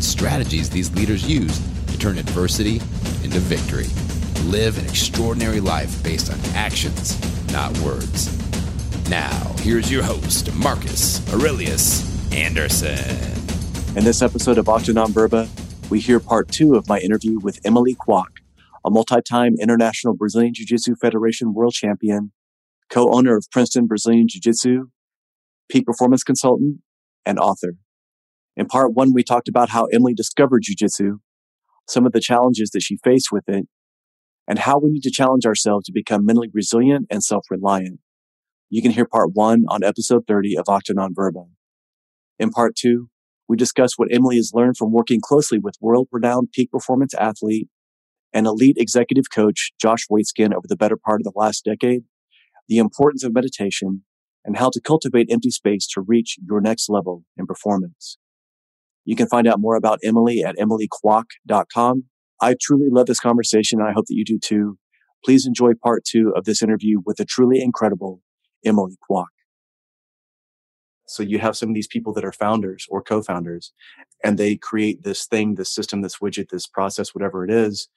and strategies these leaders use to turn adversity into victory. Live an extraordinary life based on actions, not words. Now, here's your host, Marcus Aurelius Anderson. In this episode of Acta Non Verba, we hear part two of my interview with Emily Kwok, a multi time International Brazilian Jiu Jitsu Federation world champion, co owner of Princeton Brazilian Jiu Jitsu, peak performance consultant, and author. In part one, we talked about how Emily discovered Jiu Jitsu, some of the challenges that she faced with it, and how we need to challenge ourselves to become mentally resilient and self reliant. You can hear part one on episode 30 of Acta Non Verba. In part two, we discuss what Emily has learned from working closely with world renowned peak performance athlete and elite executive coach Josh Waitzkin over the better part of the last decade, the importance of meditation, and how to cultivate empty space to reach your next level in performance. You can find out more about Emily at emilykwok.com. I truly love this conversation. And I hope that you do too. Please enjoy part two of this interview with the truly incredible Emily Kwok. So you have some of these people that are founders or co-founders and they create this thing, this system, this widget, this process, whatever it is.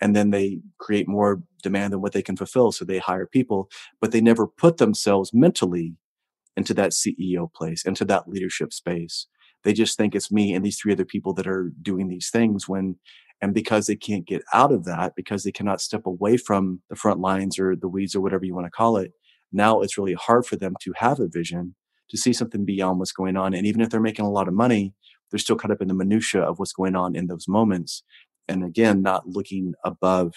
And then they create more demand than what they can fulfill. So they hire people, but they never put themselves mentally into that CEO place, into that leadership space. They just think it's me and these three other people that are doing these things when, and because they can't get out of that, because they cannot step away from the front lines or the weeds or whatever you want to call it, now it's really hard for them to have a vision to see something beyond what's going on. And even if they're making a lot of money, they're still caught up in the minutia of what's going on in those moments. And again, not looking above.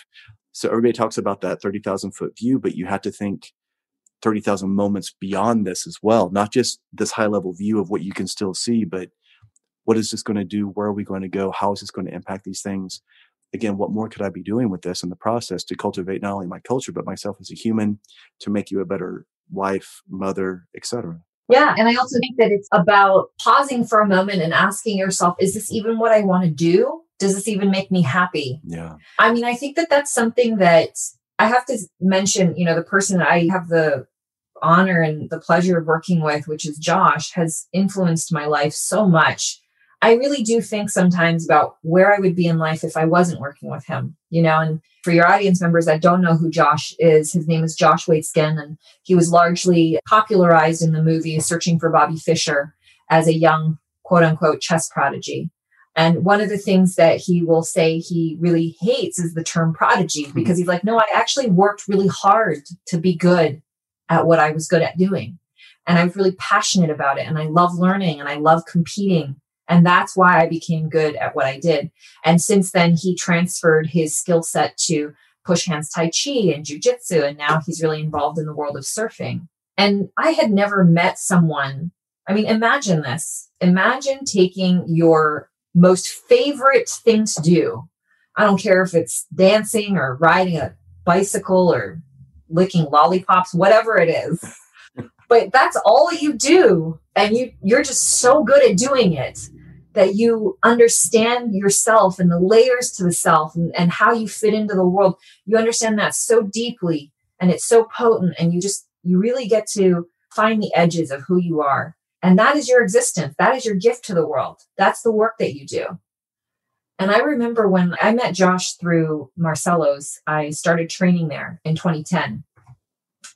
So everybody talks about that 30,000 foot view, but you have to think 30,000 moments beyond this as well. Not just this high level view of what you can still see, but what is this going to do? Where are we going to go? How is this going to impact these things? Again, what more could I be doing with this in the process to cultivate not only my culture, but myself as a human to make you a better wife, mother, etc. Yeah. And I also think that it's about pausing for a moment and asking yourself, is this even what I want to do? Does this even make me happy? Yeah. I mean, I think that that's something that I have to mention, you know, the person I have the honor and the pleasure of working with, which is Josh, has influenced my life so much. I really do think sometimes about where I would be in life if I wasn't working with him, you know, and for your audience members that don't know who Josh is, his name is Josh Waitzkin, and he was largely popularized in the movie Searching for Bobby Fischer as a young quote unquote chess prodigy. And one of the things that he will say he really hates is the term prodigy mm-hmm. because he's like, no, I actually worked really hard to be good at what I was good at doing. And I was really passionate about it. And I love learning and I love competing. And that's why I became good at what I did. And since then, he transferred his skill set to push hands Tai Chi and Jiu-Jitsu. And now he's really involved in the world of surfing. And I had never met someone. I mean, imagine this. Imagine taking your most favorite thing to do. I don't care if it's dancing or riding a bicycle or licking lollipops, whatever it is. but that's all you do. And you, you're just so good at doing it that you understand yourself and the layers to the self and, and how you fit into the world. You understand that so deeply and it's so potent and you just, you really get to find the edges of who you are. And that is your existence. That is your gift to the world. That's the work that you do. And I remember when I met Josh through Marcelo's, I started training there in 2010.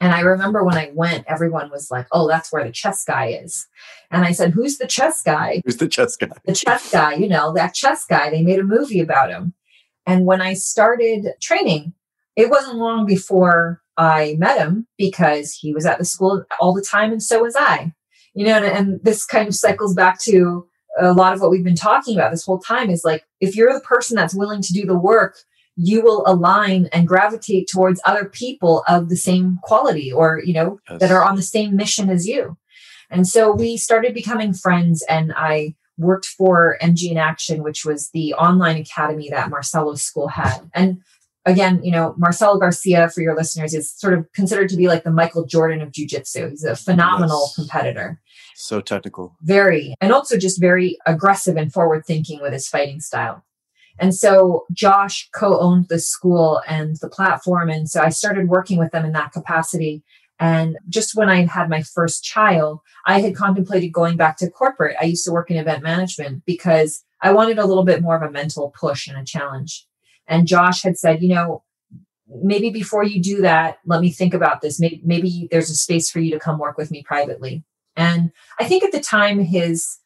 And I remember when I went, everyone was like, oh, that's where the chess guy is. And I said, who's the chess guy? Who's the chess guy? The chess guy, you know, that chess guy. They made a movie about him. And when I started training, it wasn't long before I met him because he was at the school all the time and so was I. You know, and, and this kind of cycles back to a lot of what we've been talking about this whole time is like if you're the person that's willing to do the work you will align and gravitate towards other people of the same quality or you know yes. that are on the same mission as you and so we started becoming friends and i worked for MG in Action, which was the online academy that marcelo's School had. And again, you know, Marcelo Garcia, for your listeners, is sort of considered to be like the Michael Jordan of jujitsu. He's a phenomenal yes. competitor. So technical. Very. And also just very aggressive and forward thinking with his fighting style. And so Josh co owned the school and the platform. And so I started working with them in that capacity. And just when I had my first child, I had contemplated going back to corporate. I used to work in event management because I wanted a little bit more of a mental push and a challenge. And Josh had said, you know, maybe before you do that, let me think about this. Maybe, maybe there's a space for you to come work with me privately. And I think at the time his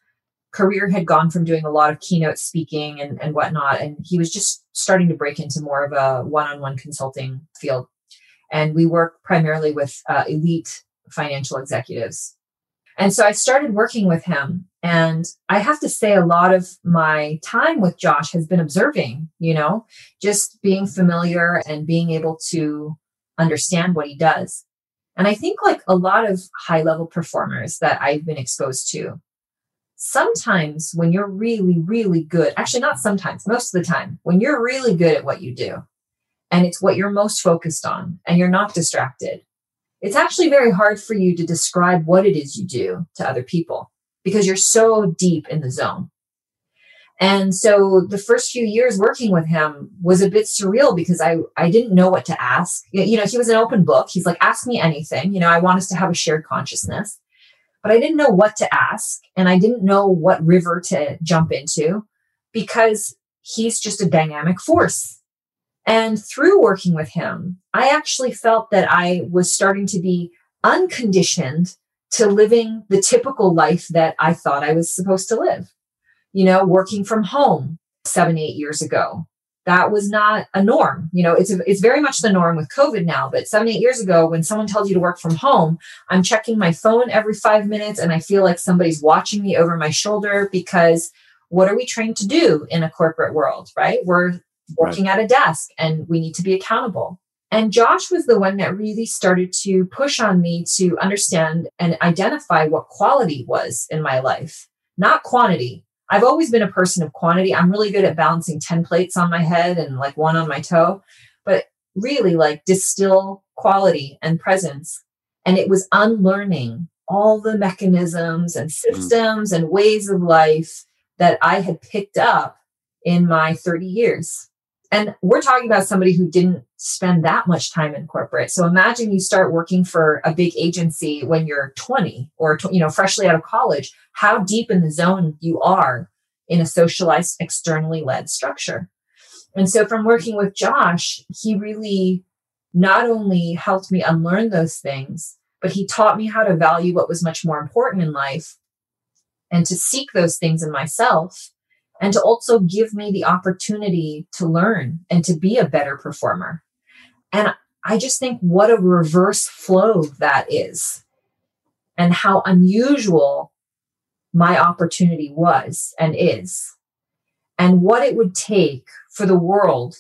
career had gone from doing a lot of keynote speaking and, and whatnot, and he was just starting to break into more of a one-on-one consulting field. And we work primarily with uh, elite financial executives. And so I started working with him. And I have to say, a lot of my time with Josh has been observing, you know, just being familiar and being able to understand what he does. And I think, like a lot of high level performers that I've been exposed to, sometimes when you're really, really good, actually, not sometimes, most of the time, when you're really good at what you do and it's what you're most focused on and you're not distracted, it's actually very hard for you to describe what it is you do to other people because you're so deep in the zone. And so the first few years working with him was a bit surreal because I, I didn't know what to ask. You know, he was an open book. He's like, ask me anything. You know, I want us to have a shared consciousness, but I didn't know what to ask. And I didn't know what river to jump into because he's just a dynamic force. And through working with him, I actually felt that I was starting to be unconditioned to living the typical life that I thought I was supposed to live you know, working from home seven, eight years ago. That was not a norm. You know, it's, a, it's very much the norm with COVID now. But seven, eight years ago, when someone tells you to work from home, I'm checking my phone every five minutes and I feel like somebody's watching me over my shoulder because what are we trained to do in a corporate world, right? We're working right. at a desk and we need to be accountable. And Josh was the one that really started to push on me to understand and identify what quality was in my life, not quantity. I've always been a person of quantity. I'm really good at balancing 10 plates on my head and like one on my toe, but really like distill quality and presence. And it was unlearning all the mechanisms and mm. systems and ways of life that I had picked up in my 30 years. And we're talking about somebody who didn't spend that much time in corporate. So imagine you start working for a big agency when you're 20 or you know freshly out of college, how deep in the zone you are in a socialized externally led structure. And so from working with Josh, he really not only helped me unlearn those things, but he taught me how to value what was much more important in life and to seek those things in myself and to also give me the opportunity to learn and to be a better performer. And I just think what a reverse flow that is, and how unusual my opportunity was and is, and what it would take for the world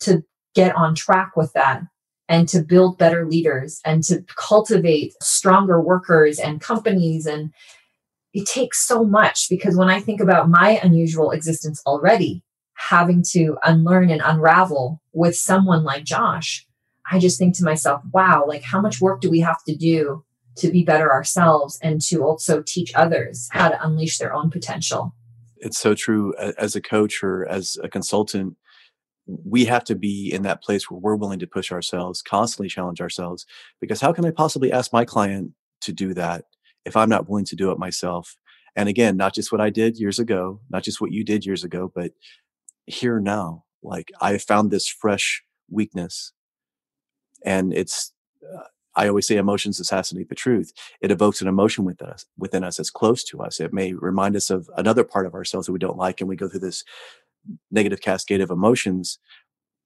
to get on track with that and to build better leaders and to cultivate stronger workers and companies and it takes so much because when I think about my unusual existence already, having to unlearn and unravel with someone like Josh, I just think to myself, wow, like how much work do we have to do to be better ourselves and to also teach others how to unleash their own potential? It's so true. As a coach or as a consultant, we have to be in that place where we're willing to push ourselves, constantly challenge ourselves. Because how can I possibly ask my client to do that if I'm not willing to do it myself. And again, not just what I did years ago, not just what you did years ago, but here now, like I found this fresh weakness. And it's, uh, I always say emotions assassinate the truth. It evokes an emotion within us, within us that's close to us. It may remind us of another part of ourselves that we don't like. And we go through this negative cascade of emotions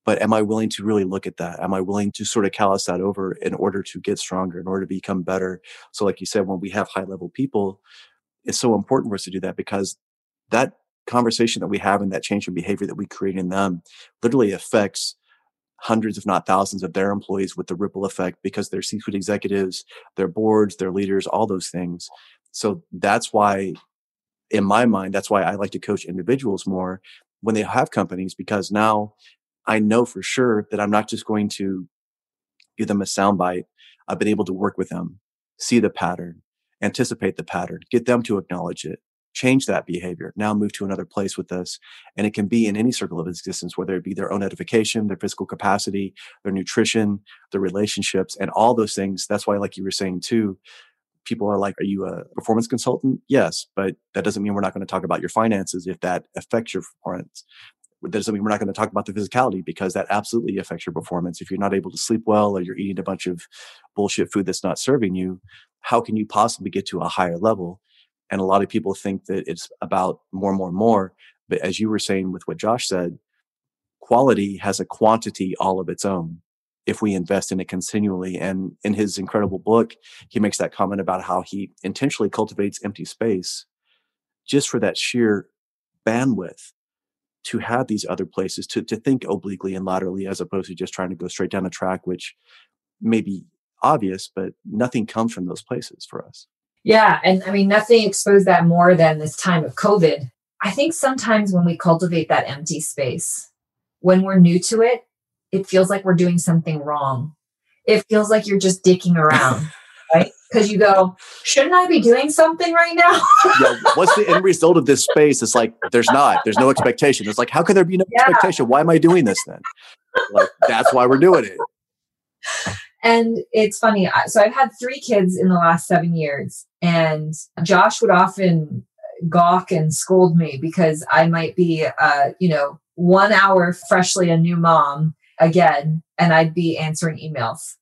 but am I willing to really look at that? Am I willing to sort of callous that over in order to get stronger, in order to become better? So, like you said, when we have high level people, it's so important for us to do that because that conversation that we have and that change in behavior that we create in them literally affects hundreds, if not thousands, of their employees with the ripple effect because they're C suite executives, their boards, their leaders, all those things. So that's why in my mind, that's why I like to coach individuals more when they have companies because now I know for sure that I'm not just going to give them a soundbite. I've been able to work with them, see the pattern, anticipate the pattern, get them to acknowledge it, change that behavior, now move to another place with us. And it can be in any circle of existence, whether it be their own edification, their physical capacity, their nutrition, their relationships, and all those things. That's why, like you were saying too, people are like, Are you a performance consultant? Yes, but that doesn't mean we're not going to talk about your finances if that affects your performance. That doesn't mean we're not going to talk about the physicality because that absolutely affects your performance. If you're not able to sleep well or you're eating a bunch of bullshit food that's not serving you, how can you possibly get to a higher level? And a lot of people think that it's about more, more, more. But as you were saying with what Josh said, quality has a quantity all of its own if we invest in it continually. And in his incredible book, he makes that comment about how he intentionally cultivates empty space just for that sheer bandwidth to have these other places to, to think obliquely and laterally as opposed to just trying to go straight down a track, which may be obvious, but nothing comes from those places for us. Yeah. And I mean, nothing exposed that more than this time of COVID. I think sometimes when we cultivate that empty space, when we're new to it, it feels like we're doing something wrong. It feels like you're just dicking around, right? Because you go, shouldn't I be doing something right now? yeah, what's the end result of this space? It's like there's not. There's no expectation. It's like how can there be no yeah. expectation? Why am I doing this then? Like that's why we're doing it. And it's funny. So I've had three kids in the last seven years, and Josh would often gawk and scold me because I might be, uh, you know, one hour freshly a new mom again, and I'd be answering emails.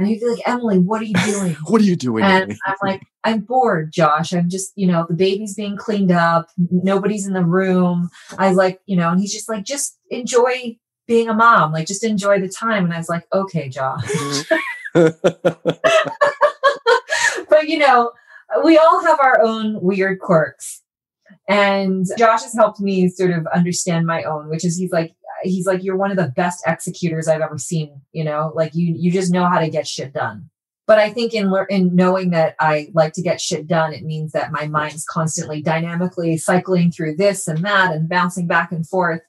And he'd be like, Emily, what are you doing? what are you doing? And I'm like, I'm bored, Josh. I'm just, you know, the baby's being cleaned up. Nobody's in the room. I like, you know, and he's just like, just enjoy being a mom. Like, just enjoy the time. And I was like, okay, Josh. Mm-hmm. but, you know, we all have our own weird quirks. And Josh has helped me sort of understand my own, which is he's like, he's like, you're one of the best executors I've ever seen. You know, like you, you just know how to get shit done. But I think in in knowing that I like to get shit done, it means that my mind's constantly dynamically cycling through this and that and bouncing back and forth.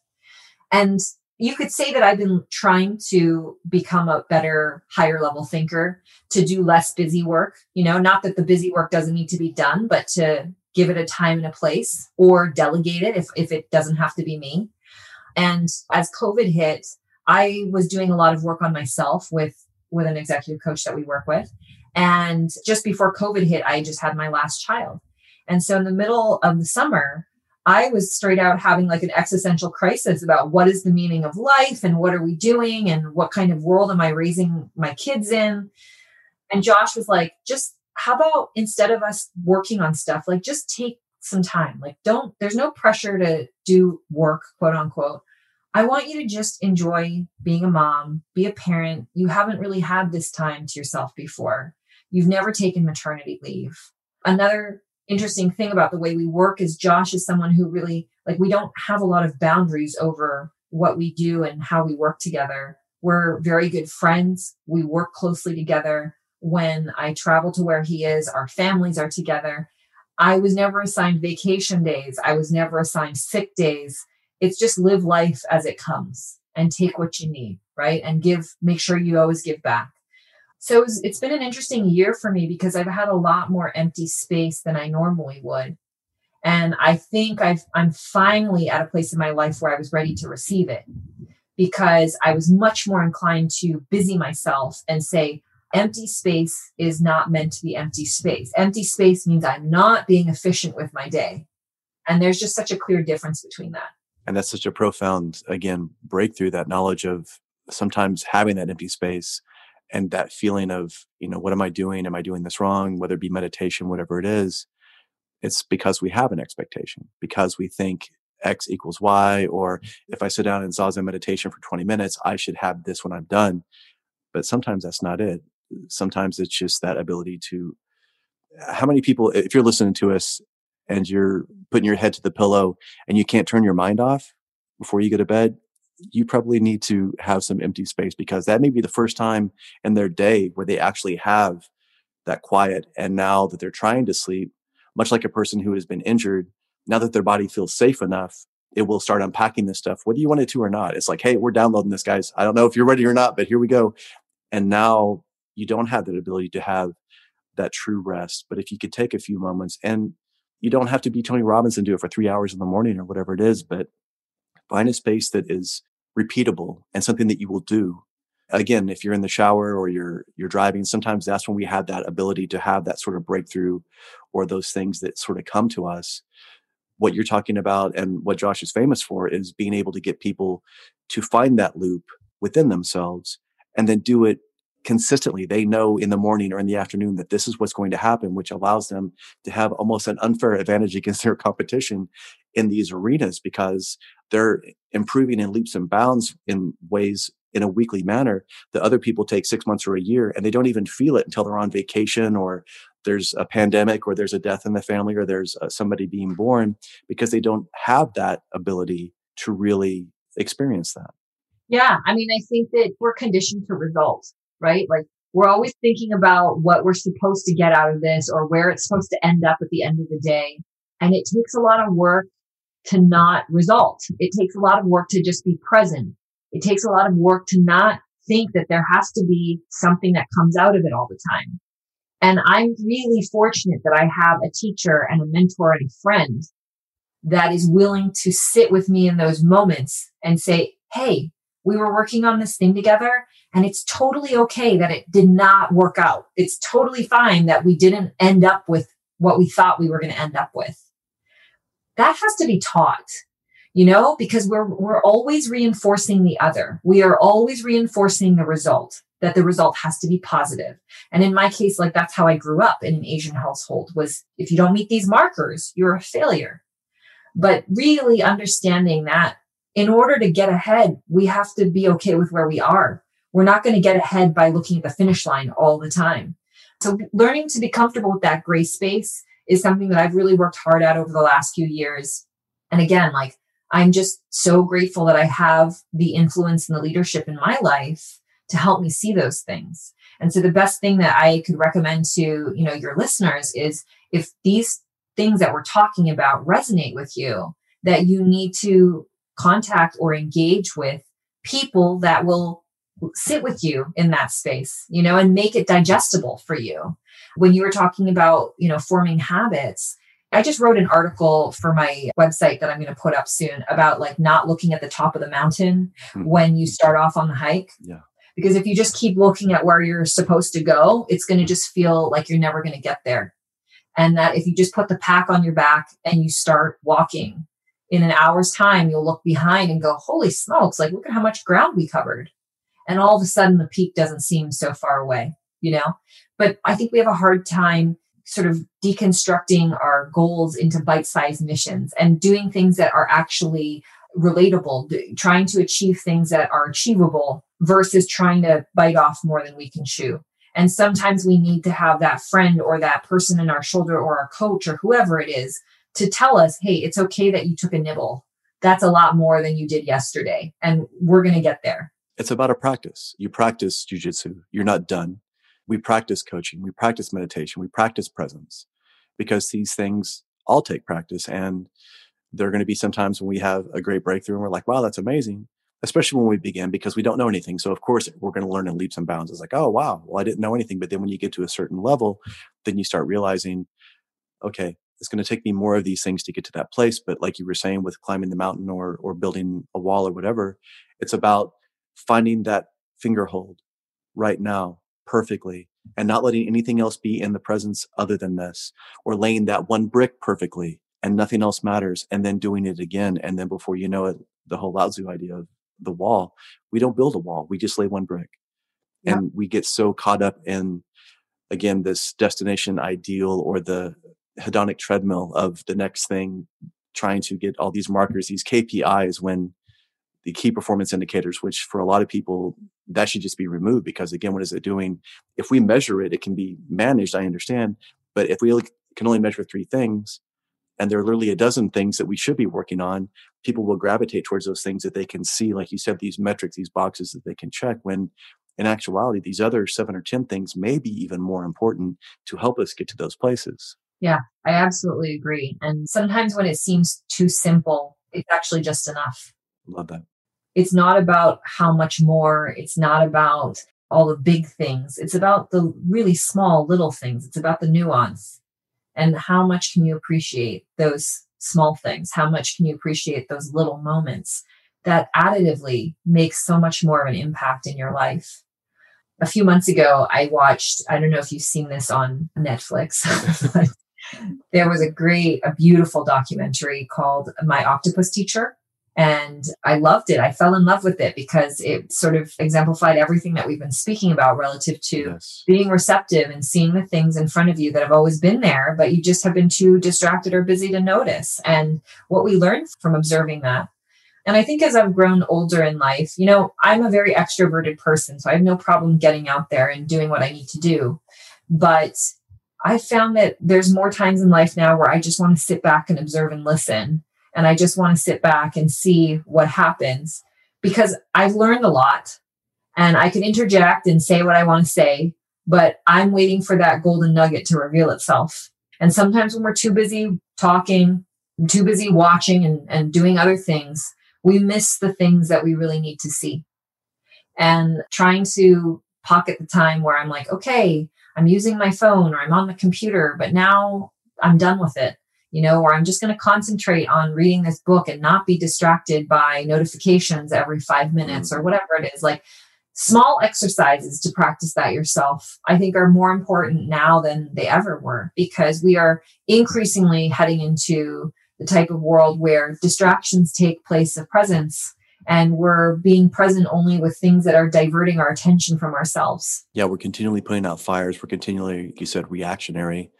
And you could say that I've been trying to become a better, higher level thinker, to do less busy work. You know, not that the busy work doesn't need to be done, but to give it a time and a place or delegate it if, if it doesn't have to be me. And as COVID hit, I was doing a lot of work on myself with with an executive coach that we work with. And just before COVID hit, I just had my last child. And so in the middle of the summer, I was straight out having like an existential crisis about what is the meaning of life and what are we doing and what kind of world am I raising my kids in. And Josh was like, just how about instead of us working on stuff, like just take some time. Like, don't, there's no pressure to do work, quote unquote. I want you to just enjoy being a mom, be a parent. You haven't really had this time to yourself before. You've never taken maternity leave. Another interesting thing about the way we work is Josh is someone who really, like, we don't have a lot of boundaries over what we do and how we work together. We're very good friends. We work closely together. When I travel to where he is, our families are together. I was never assigned vacation days. I was never assigned sick days. It's just live life as it comes and take what you need, right? And give, make sure you always give back. So it was, it's been an interesting year for me because I've had a lot more empty space than I normally would. And I think I've, I'm finally at a place in my life where I was ready to receive it because I was much more inclined to busy myself and say, empty space is not meant to be empty space. Empty space means I'm not being efficient with my day. And there's just such a clear difference between that. And that's such a profound, again, breakthrough that knowledge of sometimes having that empty space and that feeling of, you know, what am I doing? Am I doing this wrong? Whether it be meditation, whatever it is, it's because we have an expectation, because we think X equals Y, or if I sit down in Zazen meditation for 20 minutes, I should have this when I'm done. But sometimes that's not it sometimes it's just that ability to how many people if you're listening to us and you're putting your head to the pillow and you can't turn your mind off before you go to bed you probably need to have some empty space because that may be the first time in their day where they actually have that quiet and now that they're trying to sleep much like a person who has been injured now that their body feels safe enough, it will start unpacking this stuff, whether you want it to or not. It's like, hey, we're downloading this, guys. I don't know if you're ready or not, but here we go. And now you don't have that ability to have that true rest. But if you could take a few moments and you don't have to be Tony Robbins and do it for three hours in the morning or whatever it is, but find a space that is repeatable and something that you will do. Again, if you're in the shower or you're you're driving, sometimes that's when we have that ability to have that sort of breakthrough or those things that sort of come to us. What you're talking about and what Josh is famous for is being able to get people to find that loop within themselves and then do it consistently. They know in the morning or in the afternoon that this is what's going to happen which allows them to have almost an unfair advantage against their competition in these arenas because they're improving in leaps and bounds in ways in a weekly manner that other people take six months or a year and they don't even feel it until they're on vacation or there's a pandemic or there's a death in the family or there's uh, somebody being born because they don't have that ability to really experience that. Yeah i mean i think that we're conditioned to results right? Like we're always thinking about what we're supposed to get out of this or where it's supposed to end up at the end of the day. And it takes a lot of work to not result. It takes a lot of work to just be present. It takes a lot of work to not think that there has to be something that comes out of it all the time. And I'm really fortunate that I have a teacher and a mentor and a friend that is willing to sit with me in those moments and say, Hey, we were working on this thing together and it's totally okay that it did not work out. It's totally fine that we didn't end up with what we thought we were going to end up with. That has to be taught, you know, because we're, we're always reinforcing the other. We are always reinforcing the result that the result has to be positive. And in my case, like that's how I grew up in an Asian household was if you don't meet these markers, you're a failure. But really understanding that in order to get ahead, we have to be okay with where we are. We're not going to get ahead by looking at the finish line all the time. So learning to be comfortable with that gray space is something that I've really worked hard at over the last few years. And again, like I'm just so grateful that I have the influence and the leadership in my life to help me see those things. And so the best thing that I could recommend to, you know, your listeners is if these things that we're talking about resonate with you, that you need to contact or engage with people that will sit with you in that space, you know, and make it digestible for you. When you were talking about, you know, forming habits, I just wrote an article for my website that I'm going to put up soon about like not looking at the top of the mountain mm-hmm. when you start off on the hike. Yeah. Because if you just keep looking at where you're supposed to go, it's going to just feel like you're never going to get there. And that if you just put the pack on your back and you start walking, in an hour's time, you'll look behind and go, holy smokes, like look at how much ground we covered. And all of a sudden the peak doesn't seem so far away, you know? But I think we have a hard time sort of deconstructing our goals into bite sized missions and doing things that are actually relatable, trying to achieve things that are achievable versus trying to bite off more than we can chew. And sometimes we need to have that friend or that person in our shoulder or our coach or whoever it is to tell us, hey, it's okay that you took a nibble. That's a lot more than you did yesterday. And we're going to get there. It's about a practice. You practice jujitsu. You're not done. We practice coaching. We practice meditation. We practice presence because these things all take practice. And there are going to be sometimes when we have a great breakthrough and we're like, wow, that's amazing. Especially when we begin because we don't know anything. So of course we're going to learn in leaps and bounds. It's like, oh wow, well I didn't know anything. But then when you get to a certain level, then you start realizing, okay, it's going to take me more of these things to get to that place. But like you were saying with climbing the mountain or, or building a wall or whatever, it's about finding that finger hold right now perfectly and not letting anything else be in the presence other than this or laying that one brick perfectly and nothing else matters and then doing it again. And then before you know it, the whole Lao Tzu idea of the wall, we don't build a wall. We just lay one brick yeah. and we get so caught up in again, this destination ideal or the hedonic treadmill of the next thing, trying to get all these markers, these KPIs when the key performance indicators, which for a lot of people, that should just be removed because again, what is it doing? If we measure it, it can be managed. I understand. But if we can only measure three things and there are literally a dozen things that we should be working on, people will gravitate towards those things that they can see, like you said, these metrics, these boxes that they can check when in actuality, these other seven or 10 things may be even more important to help us get to those places. Yeah, I absolutely agree. And sometimes when it seems too simple, it's actually just enough. Love that. It's not about how much more, it's not about all the big things. It's about the really small little things. It's about the nuance. And how much can you appreciate those small things? How much can you appreciate those little moments that additively make so much more of an impact in your life? A few months ago, I watched, I don't know if you've seen this on Netflix, there was a great, a beautiful documentary called My Octopus Teacher. And I loved it. I fell in love with it because it sort of exemplified everything that we've been speaking about relative to yes. being receptive and seeing the things in front of you that have always been there, but you just have been too distracted or busy to notice. And what we learned from observing that. And I think as I've grown older in life, you know, I'm a very extroverted person, so I have no problem getting out there and doing what I need to do. But I found that there's more times in life now where I just want to sit back and observe and listen and I just want to sit back and see what happens because I've learned a lot and I can interject and say what I want to say, but I'm waiting for that golden nugget to reveal itself. And sometimes when we're too busy talking, too busy watching and, and doing other things, we miss the things that we really need to see. And trying to pocket the time where I'm like, okay, I'm using my phone or I'm on the computer, but now I'm done with it you know, or I'm just going to concentrate on reading this book and not be distracted by notifications every five mm-hmm. minutes or whatever it is. Like small exercises to practice that yourself, I think are more important now than they ever were because we are increasingly heading into the type of world where distractions take place of presence and we're being present only with things that are diverting our attention from ourselves. Yeah, we're continually putting out fires. We're continually, like you said, reactionary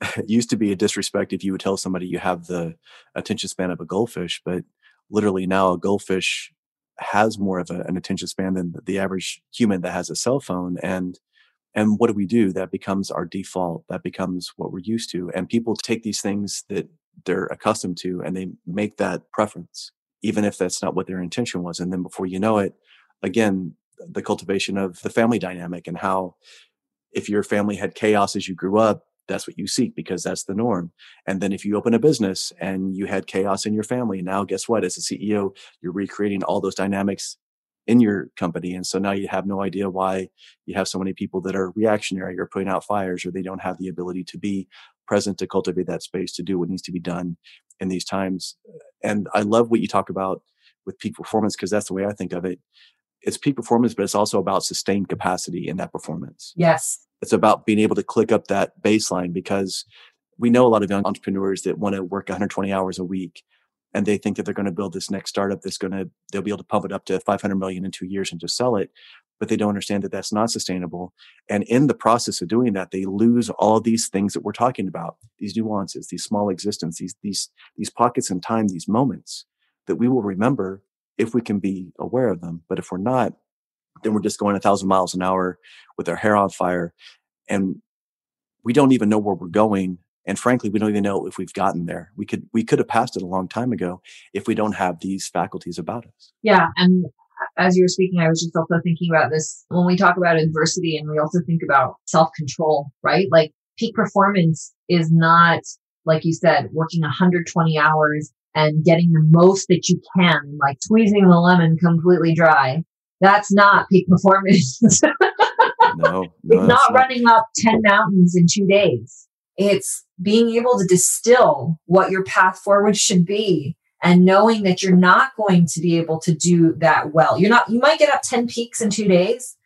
it used to be a disrespect if you would tell somebody you have the attention span of a goldfish, but literally now a goldfish has more of a, an attention span than the average human that has a cell phone. And and what do we do? That becomes our default. That becomes what we're used to. And people take these things that they're accustomed to and they make that preference, even if that's not what their intention was. And then before you know it, again, the cultivation of the family dynamic and how if your family had chaos as you grew up, that's what you seek because that's the norm. And then if you open a business and you had chaos in your family, now guess what? As a CEO, you're recreating all those dynamics in your company. And so now you have no idea why you have so many people that are reactionary or putting out fires or they don't have the ability to be present to cultivate that space to do what needs to be done in these times. And I love what you talk about with peak performance because that's the way I think of it. It's peak performance, but it's also about sustained capacity in that performance. Yes. It's about being able to click up that baseline because we know a lot of young entrepreneurs that want to work 120 hours a week and they think that they're going to build this next startup that's going to they'll be able to pump it up to 500 million in two years and just sell it but they don't understand that that's not sustainable. And in the process of doing that they lose all these things that we're talking about these nuances these small existence these these these pockets in time these moments that we will remember if we can be aware of them. But if we're not then we're just going a thousand miles an hour with our hair on fire and we don't even know where we're going. And frankly we don't even know if we've gotten there. We could we could have passed it a long time ago if we don't have these faculties about us. Yeah and as you were speaking i was just also thinking about this when we talk about adversity and we also think about self-control right like peak performance is not like you said working 120 hours and getting the most that you can like squeezing the lemon completely dry that's not peak performance. no, no it's not running up 10 mountains in two days. It's being able to distill what your path forward should be and knowing that you're not going to be able to do that well. You're not, you might get up 10 peaks in two days,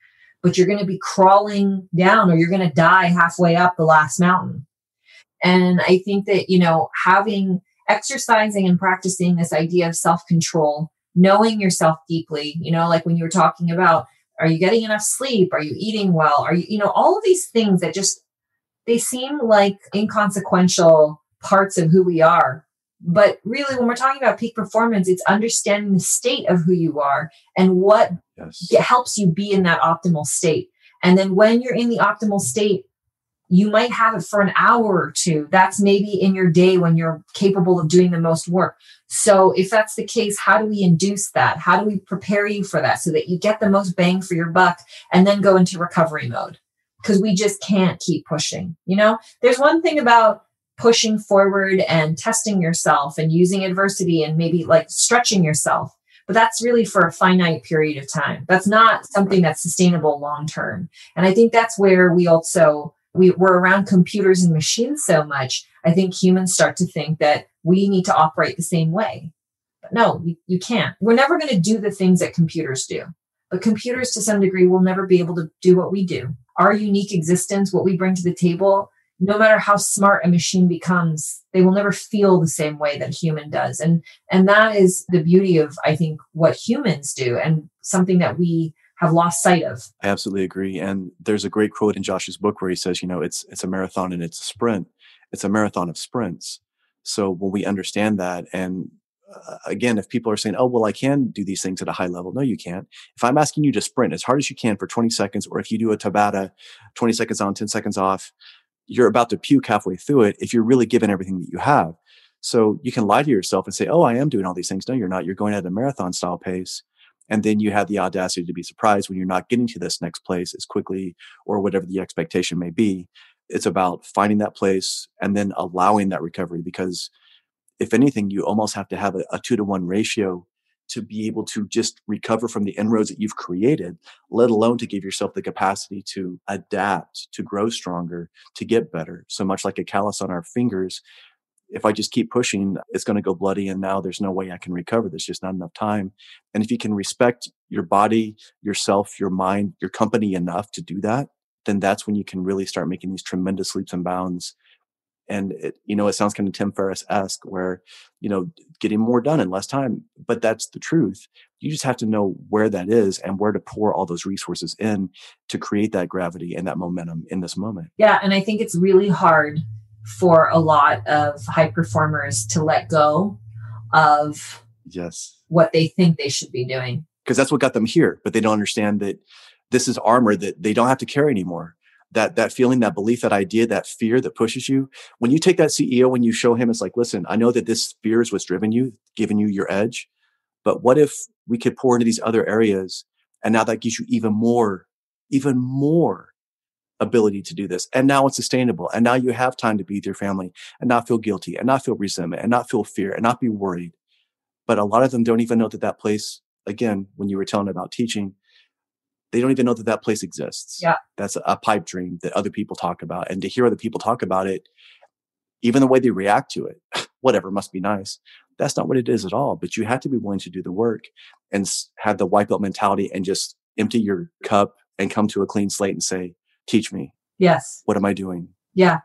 but you're going to be crawling down or you're going to die halfway up the last mountain. And I think that, you know, having exercising and practicing this idea of self control knowing yourself deeply, you know, like when you were talking about, are you getting enough sleep? Are you eating well? Are you, you know, all of these things that just, they seem like inconsequential parts of who we are. But really, when we're talking about peak performance, it's understanding the state of who you are and what yes. helps you be in that optimal state. And then when you're in the optimal state, you might have it for an hour or two. That's maybe in your day when you're capable of doing the most work. So, if that's the case, how do we induce that? How do we prepare you for that so that you get the most bang for your buck and then go into recovery mode? Because we just can't keep pushing. You know, there's one thing about pushing forward and testing yourself and using adversity and maybe like stretching yourself. But that's really for a finite period of time. That's not something that's sustainable long term. And I think that's where we also we, we're around computers and machines so much. I think humans start to think that we need to operate the same way. But no, you, you can't. We're never going to do the things that computers do. But computers, to some degree, will never be able to do what we do. Our unique existence, what we bring to the table, no matter how smart a machine becomes, they will never feel the same way that a human does. And and that is the beauty of, I think, what humans do and something that we have lost sight of. I absolutely agree. And there's a great quote in Josh's book where he says, you know, it's it's a marathon and it's a sprint. It's a marathon of sprints. So when we understand that and uh, again, if people are saying, "Oh, well, I can do these things at a high level," no, you can't. If I'm asking you to sprint as hard as you can for 20 seconds, or if you do a Tabata, 20 seconds on, 10 seconds off, you're about to puke halfway through it. If you're really given everything that you have, so you can lie to yourself and say, "Oh, I am doing all these things." No, you're not. You're going at a marathon style pace, and then you have the audacity to be surprised when you're not getting to this next place as quickly or whatever the expectation may be. It's about finding that place and then allowing that recovery because if anything, you almost have to have a, a two to one ratio to be able to just recover from the inroads that you've created, let alone to give yourself the capacity to adapt, to grow stronger, to get better. So much like a callus on our fingers, if I just keep pushing, it's going to go bloody. And now there's no way I can recover. There's just not enough time. And if you can respect your body, yourself, your mind, your company enough to do that, then that's when you can really start making these tremendous leaps and bounds and it, you know it sounds kind of tim ferriss-esque where you know getting more done in less time but that's the truth. You just have to know where that is and where to pour all those resources in to create that gravity and that momentum in this moment. Yeah and i think it's really hard for a lot of high performers to let go of yes. what they think they should be doing. Because that's what got them here but they don't understand that this is armor that they don't have to carry anymore that that feeling that belief that idea that fear that pushes you when you take that ceo when you show him it's like listen i know that this fear is what's driven you giving you your edge but what if we could pour into these other areas and now that gives you even more even more ability to do this and now it's sustainable and now you have time to be with your family and not feel guilty and not feel resentment and not feel fear and not be worried. But a lot of them don't even know that that place again when you were telling about teaching they don't even know that that place exists. Yeah. That's a pipe dream that other people talk about. And to hear other people talk about it, even the way they react to it, whatever must be nice. That's not what it is at all. But you have to be willing to do the work and have the white belt mentality and just empty your cup and come to a clean slate and say, teach me. Yes. What am I doing? Yeah.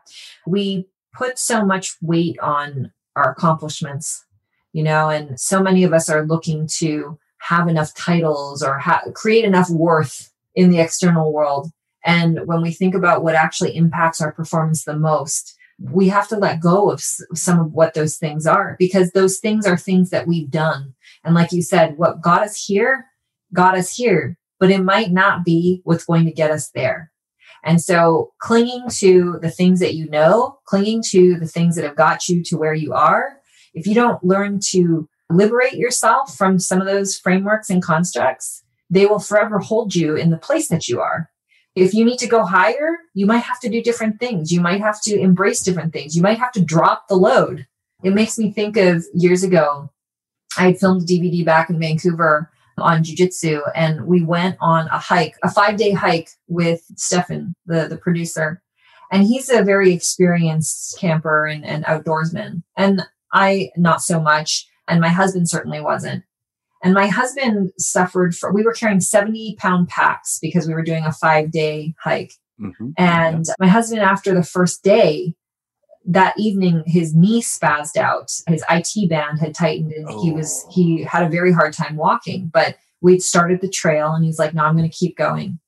We put so much weight on our accomplishments, you know, and so many of us are looking to have enough titles or ha- create enough worth in the external world. And when we think about what actually impacts our performance the most, we have to let go of s- some of what those things are because those things are things that we've done. And like you said, what got us here, got us here, but it might not be what's going to get us there. And so clinging to the things that you know, clinging to the things that have got you to where you are, if you don't learn to liberate yourself from some of those frameworks and constructs, they will forever hold you in the place that you are. If you need to go higher, you might have to do different things. You might have to embrace different things. You might have to drop the load. It makes me think of years ago, I had filmed a DVD back in Vancouver on jujitsu, and we went on a hike, a five day hike with Stefan, the, the producer. And he's a very experienced camper and, and outdoorsman. And I, not so much and my husband certainly wasn't. And my husband suffered for, we were carrying 70 pound packs because we were doing a five day hike. Mm-hmm. And yeah. my husband, after the first day, that evening, his knee spazzed out. His IT band had tightened and oh. he was, he had a very hard time walking. But we'd started the trail and he's like, no, I'm going to keep going.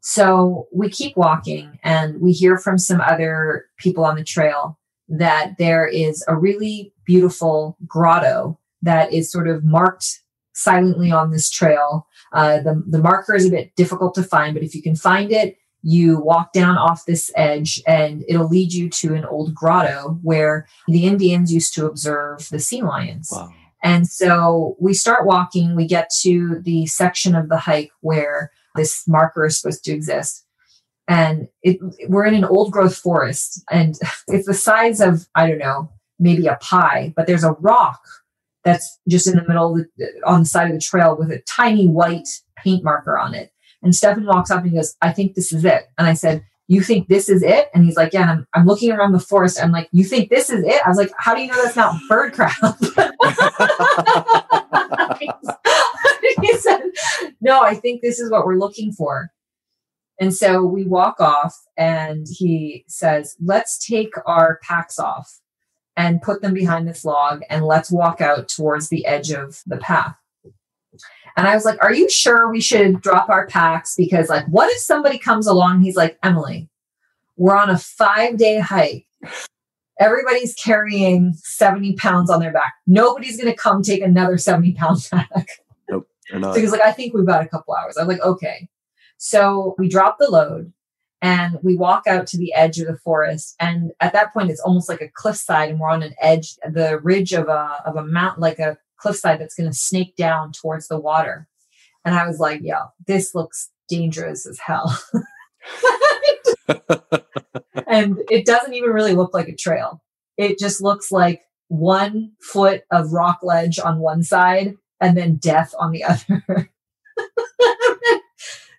So we keep walking and we hear from some other people on the trail that there is a really beautiful grotto that is sort of marked silently on this trail. Uh, the, the marker is a bit difficult to find, but if you can find it, you walk down off this edge and it'll lead you to an old grotto where the Indians used to observe the sea lions. Wow. And so we start walking, we get to the section of the hike where this marker is supposed to exist. and it, we're in an old growth forest and it's the size of i don't know maybe a pie but there's a rock that's just in the middle the, on the side of the trail with a tiny white paint marker on it. And stefan walks up and he goes i think this is it. And i said you think this is it? And he's like yeah. I'm, I'm looking around the forest. I'm like you think this is it? I was like how do you know that's not bird crap? He said no i think this is what we're looking for. And so we walk off, and he says, Let's take our packs off and put them behind this log, and let's walk out towards the edge of the path. And I was like, Are you sure we should drop our packs? Because, like, what if somebody comes along? He's like, Emily, we're on a five day hike. Everybody's carrying 70 pounds on their back. Nobody's going to come take another 70 pound pack. Nope. So he's like, I think we've got a couple hours. I'm like, okay. So we drop the load and we walk out to the edge of the forest. And at that point, it's almost like a cliffside, and we're on an edge, the ridge of a of a mountain, like a cliffside that's going to snake down towards the water. And I was like, yo this looks dangerous as hell." and it doesn't even really look like a trail. It just looks like one foot of rock ledge on one side and then death on the other.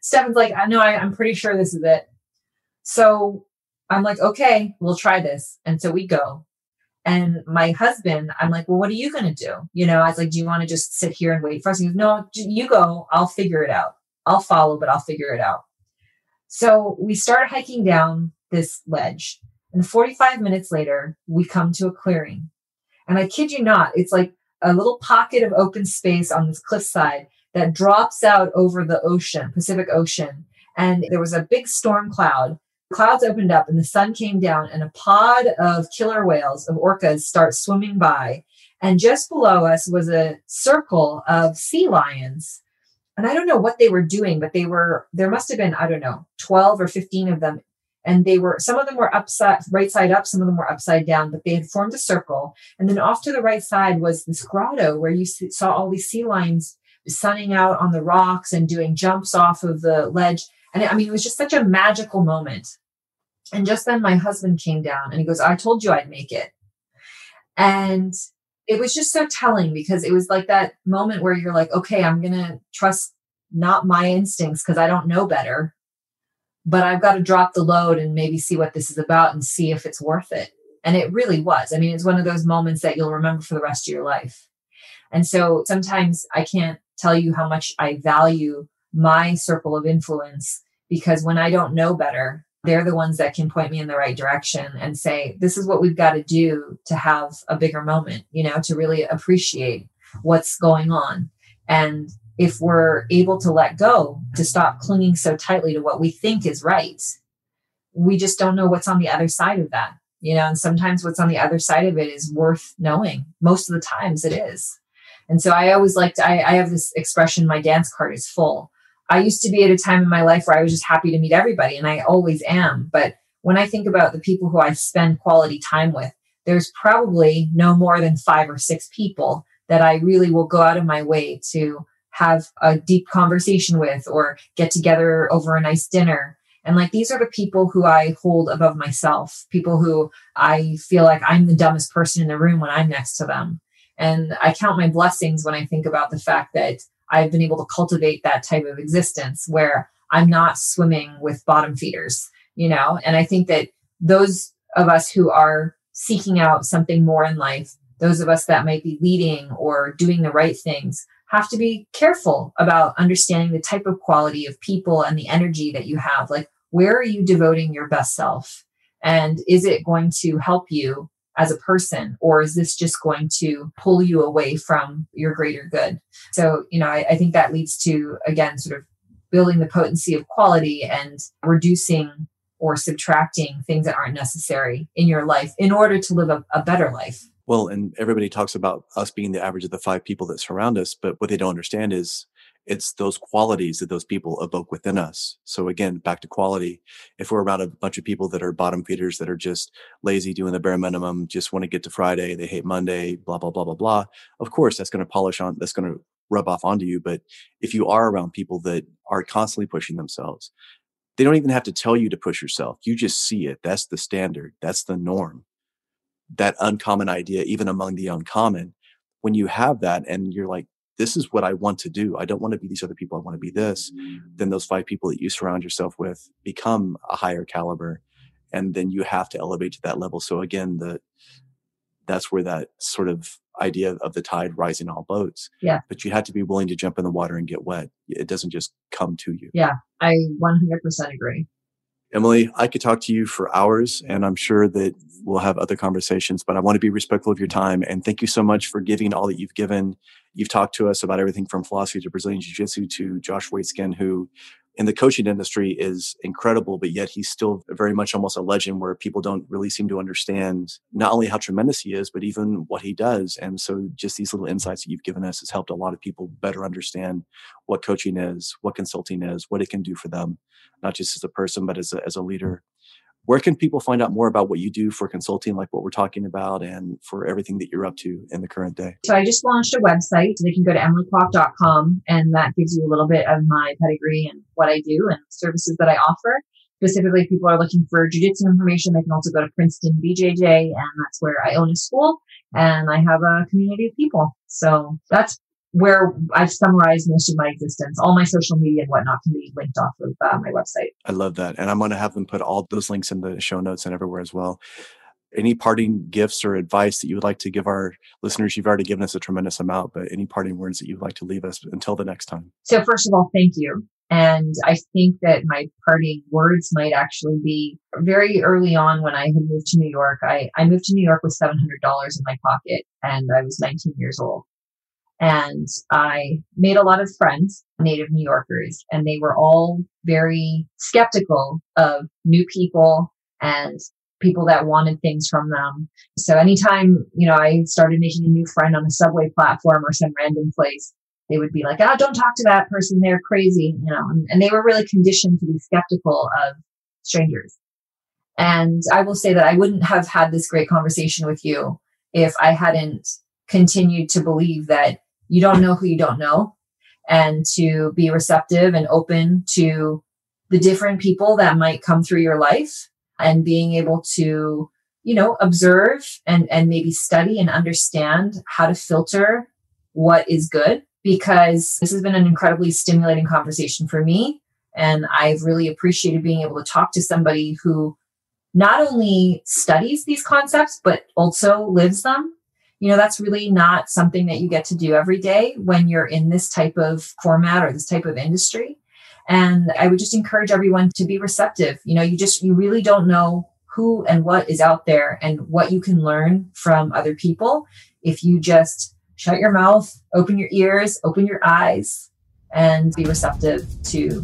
Stefan's like, I know, I, I'm pretty sure this is it. So I'm like, okay, we'll try this. And so we go. And my husband, I'm like, well, what are you going to do? You know, I was like, do you want to just sit here and wait for us? He goes, no, you go. I'll figure it out. I'll follow, but I'll figure it out. So we start hiking down this ledge. And 45 minutes later, we come to a clearing. And I kid you not, it's like a little pocket of open space on this cliffside that drops out over the ocean, Pacific Ocean. And there was a big storm cloud. Clouds opened up and the sun came down, and a pod of killer whales, of orcas, start swimming by. And just below us was a circle of sea lions. And I don't know what they were doing, but they were, there must have been, I don't know, 12 or 15 of them and they were some of them were upside right side up some of them were upside down but they had formed a circle and then off to the right side was this grotto where you saw all these sea lions sunning out on the rocks and doing jumps off of the ledge. And I mean, it was just such a magical moment. And just then my husband came down and he goes, I told you I'd make it. And it was just so telling because it was like that moment where you're like, okay, I'm going to trust not my instincts because I don't know better, but I've got to drop the load and maybe see what this is about and see if it's worth it. And it really was. I mean, it's one of those moments that you'll remember for the rest of your life. And so sometimes I can't tell you how much I value my circle of influence because when I don't know better, they're the ones that can point me in the right direction and say, this is what we've got to do to have a bigger moment, you know, to really appreciate what's going on. And if we're able to let go, to stop clinging so tightly to what we think is right, we just don't know what's on the other side of that, you know, and sometimes what's on the other side of it is worth knowing. Most of the times it is. And so I always liked, I, I have this expression, my dance card is full. I used to be at a time in my life where I was just happy to meet everybody, and I always am. But when I think about the people who I spend quality time with, there's probably no more than five or six people that I really will go out of my way to have a deep conversation with or get together over a nice dinner. And like these are the people who I hold above myself, people who I feel like I'm the dumbest person in the room when I'm next to them. And I count my blessings when I think about the fact that I've been able to cultivate that type of existence where I'm not swimming with bottom feeders, you know? And I think that those of us who are seeking out something more in life, those of us that might be leading or doing the right things, have to be careful about understanding the type of quality of people and the energy that you have. Like, where are you devoting your best self? And is it going to help you as a person or is this just going to pull you away from your greater good? So you know I, I, think that leads to again sort of building the potency of quality and reducing or subtracting things that aren't necessary in your life in order to live a, a better life. Well and everybody talks about us being the average of the five people that surround us but what they don't understand is it's those qualities that those people evoke within us. So again, back to quality. If we're around a bunch of people that are bottom feeders that are just lazy, doing the bare minimum, just want to get to Friday, they hate Monday, blah, blah, blah, blah, blah. Of course, that's going to polish on, that's going to rub off onto you. But if you are around people that are constantly pushing themselves, they don't even have to tell you to push yourself. You just see it. That's the standard. That's the norm. That uncommon idea, even among the uncommon, when you have that and you're like, this is what I want to do. I don't want to be these other people. I want to be this. Then those five people that you surround yourself with become a higher caliber. And then you have to elevate to that level. So again, the, that's where that sort of idea of the tide rising all boats. Yeah. But you have to be willing to jump in the water and get wet. It doesn't just come to you. Yeah. I 100% agree. Emily, I could talk to you for hours and I'm sure that we'll have other conversations, but I want to be respectful of your time. And thank you so much for giving all that you've given. You've talked to us about everything from philosophy to Brazilian Jiu Jitsu to Josh Waitzkin, who in the coaching industry is incredible, but yet he's still very much almost a legend where people don't really seem to understand not only how tremendous he is, but even what he does. And so just these little insights that you've given us has helped a lot of people better understand what coaching is, what consulting is, what it can do for them, not just as a person, but as a, as a leader where can people find out more about what you do for consulting, like what we're talking about, and for everything that you're up to in the current day? So I just launched a website. So they can go to emilykwok.com, and that gives you a little bit of my pedigree and what I do and services that I offer. Specifically, if people are looking for jujitsu information, they can also go to Princeton BJJ, and that's where I own a school and I have a community of people. So that's where I've summarized most of my existence. All my social media and whatnot can be linked off of uh, my website. I love that. And I'm going to have them put all those links in the show notes and everywhere as well. Any parting gifts or advice that you would like to give our listeners? You've already given us a tremendous amount, but any parting words that you'd like to leave us until the next time? So, first of all, thank you. And I think that my parting words might actually be very early on when I had moved to New York. I, I moved to New York with $700 in my pocket and I was 19 years old. And I made a lot of friends, native New Yorkers, and they were all very skeptical of new people and people that wanted things from them. So anytime, you know, I started making a new friend on a subway platform or some random place, they would be like, oh, don't talk to that person. They're crazy, you know, and, and they were really conditioned to be skeptical of strangers. And I will say that I wouldn't have had this great conversation with you if I hadn't continued to believe that you don't know who you don't know. And to be receptive and open to the different people that might come through your life and being able to you know observe and and maybe study and understand how to filter what is good. Because this has been an incredibly stimulating conversation for me. And i've really appreciated being able to talk to somebody who not only studies these concepts but also lives them you know, that's really not something that you get to do every day when you're in this type of format or this type of industry. And I would just encourage everyone to be receptive. You know, you just, you really don't know who and what is out there and what you can learn from other people if you just shut your mouth, open your ears, open your eyes, and be receptive to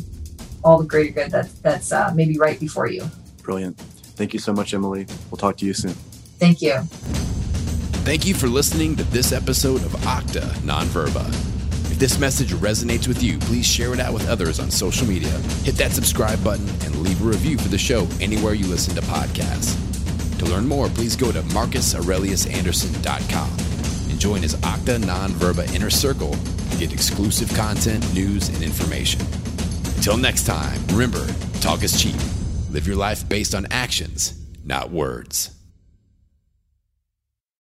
all the greater good that, that's uh, maybe right before you. Brilliant. Thank you so much, Emily. We'll talk to you soon. Thank you. Thank you for listening to this episode of Octa Nonverba. If this message resonates with you, please share it out with others on social media. Hit that subscribe button and leave a review for the show anywhere you listen to podcasts. To learn more, please go to marcusaureliusanderson.com and join his Acta Non Verba Inner Circle to get exclusive content, news, and information. Until next time, remember, talk is cheap. Live your life based on actions, not words.